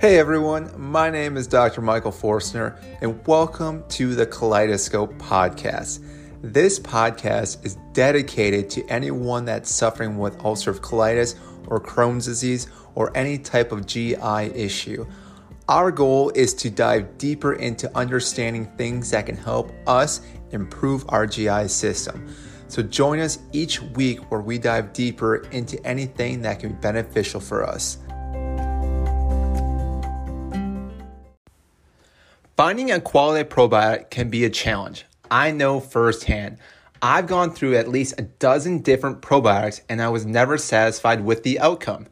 Hey everyone, my name is Dr. Michael Forstner, and welcome to the Kaleidoscope Podcast. This podcast is dedicated to anyone that's suffering with ulcerative colitis or Crohn's disease or any type of GI issue. Our goal is to dive deeper into understanding things that can help us improve our GI system. So join us each week where we dive deeper into anything that can be beneficial for us. Finding a quality probiotic can be a challenge. I know firsthand. I've gone through at least a dozen different probiotics and I was never satisfied with the outcome.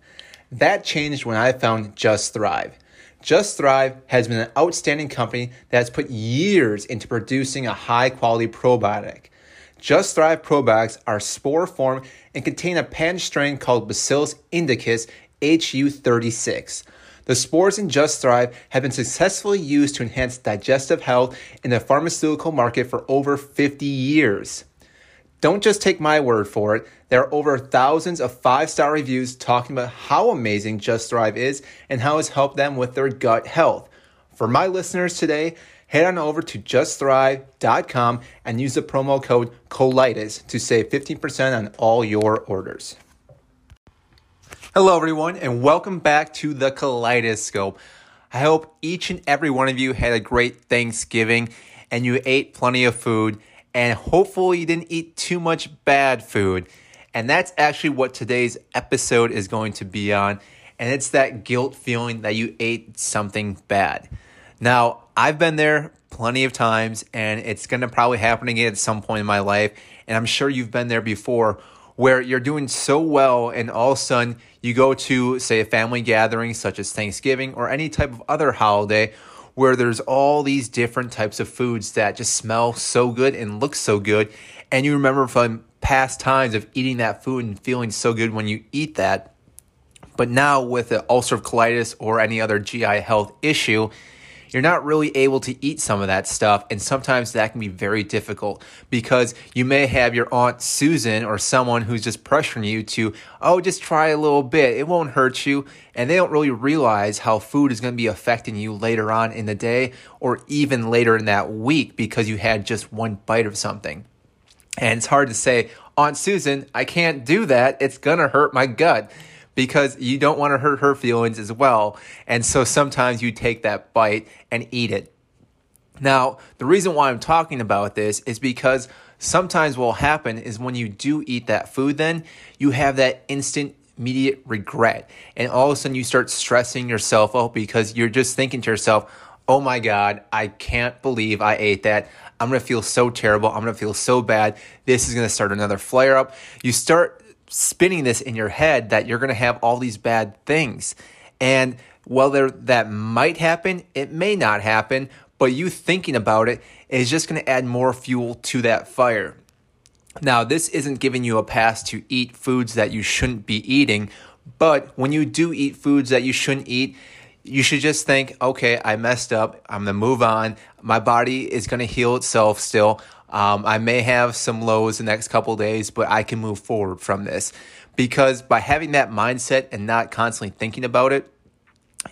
That changed when I found Just Thrive. Just Thrive has been an outstanding company that has put years into producing a high quality probiotic. Just Thrive probiotics are spore form and contain a patent strain called Bacillus indicus HU36. The spores in Just Thrive have been successfully used to enhance digestive health in the pharmaceutical market for over 50 years. Don't just take my word for it. There are over thousands of five star reviews talking about how amazing Just Thrive is and how it's helped them with their gut health. For my listeners today, head on over to justthrive.com and use the promo code COLITIS to save 15% on all your orders. Hello, everyone, and welcome back to the Kaleidoscope. I hope each and every one of you had a great Thanksgiving and you ate plenty of food, and hopefully, you didn't eat too much bad food. And that's actually what today's episode is going to be on. And it's that guilt feeling that you ate something bad. Now, I've been there plenty of times, and it's going to probably happen again at some point in my life. And I'm sure you've been there before where you're doing so well and all of a sudden you go to say a family gathering such as Thanksgiving or any type of other holiday where there's all these different types of foods that just smell so good and look so good. And you remember from past times of eating that food and feeling so good when you eat that. But now with the ulcerative colitis or any other GI health issue you're not really able to eat some of that stuff. And sometimes that can be very difficult because you may have your Aunt Susan or someone who's just pressuring you to, oh, just try a little bit. It won't hurt you. And they don't really realize how food is going to be affecting you later on in the day or even later in that week because you had just one bite of something. And it's hard to say, Aunt Susan, I can't do that. It's going to hurt my gut because you don't want to hurt her feelings as well. And so sometimes you take that bite and eat it. Now, the reason why I'm talking about this is because sometimes what will happen is when you do eat that food, then you have that instant immediate regret. And all of a sudden you start stressing yourself out because you're just thinking to yourself, oh my God, I can't believe I ate that. I'm gonna feel so terrible. I'm gonna feel so bad. This is gonna start another flare up. You start spinning this in your head that you're going to have all these bad things. And whether that might happen, it may not happen, but you thinking about it is just going to add more fuel to that fire. Now, this isn't giving you a pass to eat foods that you shouldn't be eating, but when you do eat foods that you shouldn't eat, you should just think, okay, I messed up. I'm going to move on. My body is going to heal itself still. Um, I may have some lows the next couple days, but I can move forward from this because by having that mindset and not constantly thinking about it,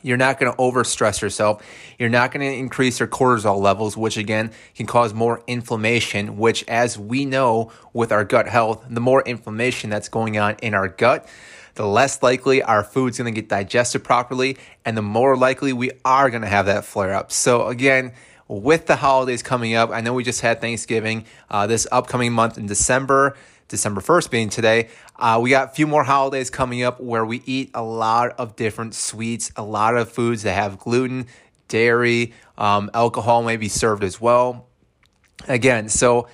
you're not going to overstress yourself. You're not going to increase your cortisol levels, which again can cause more inflammation, which, as we know with our gut health, the more inflammation that's going on in our gut, the less likely our food's going to get digested properly, and the more likely we are going to have that flare up. So, again, with the holidays coming up. I know we just had Thanksgiving uh, this upcoming month in December. December 1st being today, uh, we got a few more holidays coming up where we eat a lot of different sweets, a lot of foods that have gluten, dairy, um, alcohol may be served as well. Again, so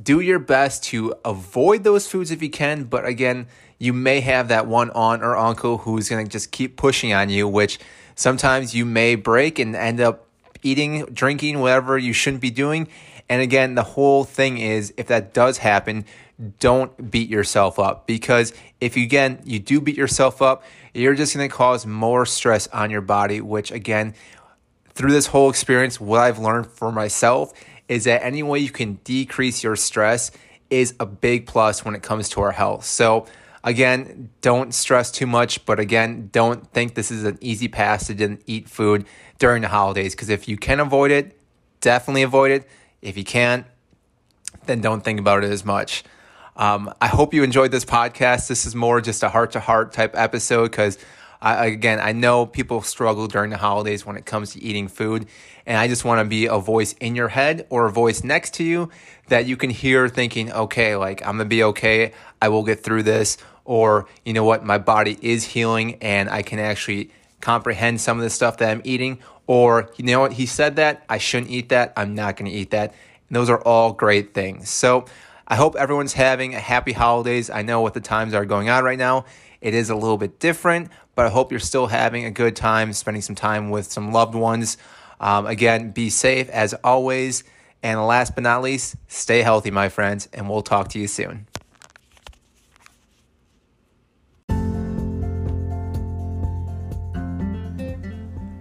do your best to avoid those foods if you can, but again, you may have that one aunt or uncle who's going to just keep pushing on you, which sometimes you may break and end up eating, drinking, whatever you shouldn't be doing. And again, the whole thing is if that does happen, don't beat yourself up because if you again you do beat yourself up, you're just going to cause more stress on your body, which again, through this whole experience, what I've learned for myself is that any way you can decrease your stress is a big plus when it comes to our health. So, Again, don't stress too much, but again, don't think this is an easy pass to eat food during the holidays because if you can avoid it, definitely avoid it. If you can't, then don't think about it as much. Um, I hope you enjoyed this podcast. This is more just a heart to heart type episode because, again, I know people struggle during the holidays when it comes to eating food. And I just want to be a voice in your head or a voice next to you that you can hear thinking, okay, like I'm going to be okay. I will get through this. Or, you know what, my body is healing and I can actually comprehend some of the stuff that I'm eating. Or, you know what, he said that. I shouldn't eat that. I'm not to eat that. And those are all great things. So, I hope everyone's having a happy holidays. I know what the times are going on right now. It is a little bit different, but I hope you're still having a good time, spending some time with some loved ones. Um, again, be safe as always. And last but not least, stay healthy, my friends, and we'll talk to you soon.